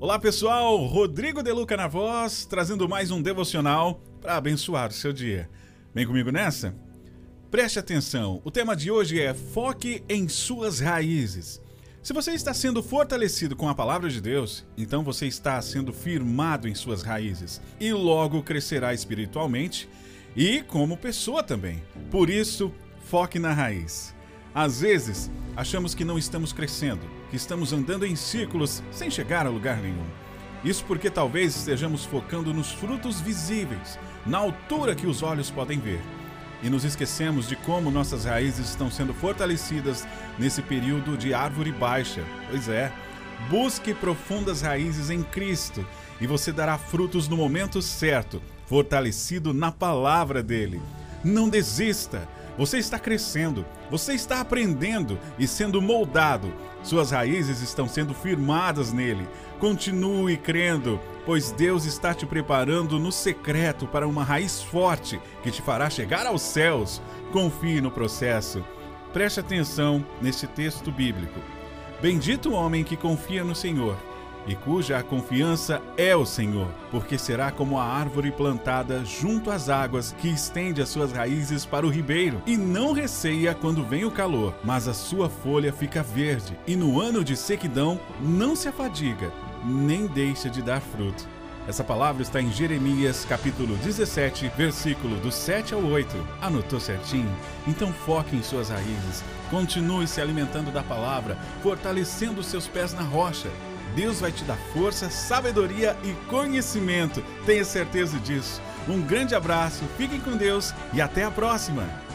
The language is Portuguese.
Olá pessoal, Rodrigo Deluca na voz, trazendo mais um devocional para abençoar o seu dia. Vem comigo nessa? Preste atenção, o tema de hoje é Foque em suas raízes. Se você está sendo fortalecido com a palavra de Deus, então você está sendo firmado em suas raízes e logo crescerá espiritualmente e como pessoa também. Por isso, foque na raiz. Às vezes, achamos que não estamos crescendo, que estamos andando em círculos sem chegar a lugar nenhum. Isso porque talvez estejamos focando nos frutos visíveis, na altura que os olhos podem ver. E nos esquecemos de como nossas raízes estão sendo fortalecidas nesse período de árvore baixa. Pois é, busque profundas raízes em Cristo e você dará frutos no momento certo, fortalecido na palavra dele. Não desista você está crescendo, você está aprendendo e sendo moldado. Suas raízes estão sendo firmadas nele. Continue crendo, pois Deus está te preparando no secreto para uma raiz forte que te fará chegar aos céus. Confie no processo. Preste atenção neste texto bíblico. Bendito o homem que confia no Senhor e cuja confiança é o Senhor, porque será como a árvore plantada junto às águas, que estende as suas raízes para o ribeiro, e não receia quando vem o calor, mas a sua folha fica verde, e no ano de sequidão não se afadiga, nem deixa de dar fruto. Essa palavra está em Jeremias capítulo 17, versículo do 7 ao 8. Anotou certinho? Então foque em suas raízes. Continue se alimentando da palavra, fortalecendo seus pés na rocha Deus vai te dar força, sabedoria e conhecimento. Tenha certeza disso. Um grande abraço, fiquem com Deus e até a próxima!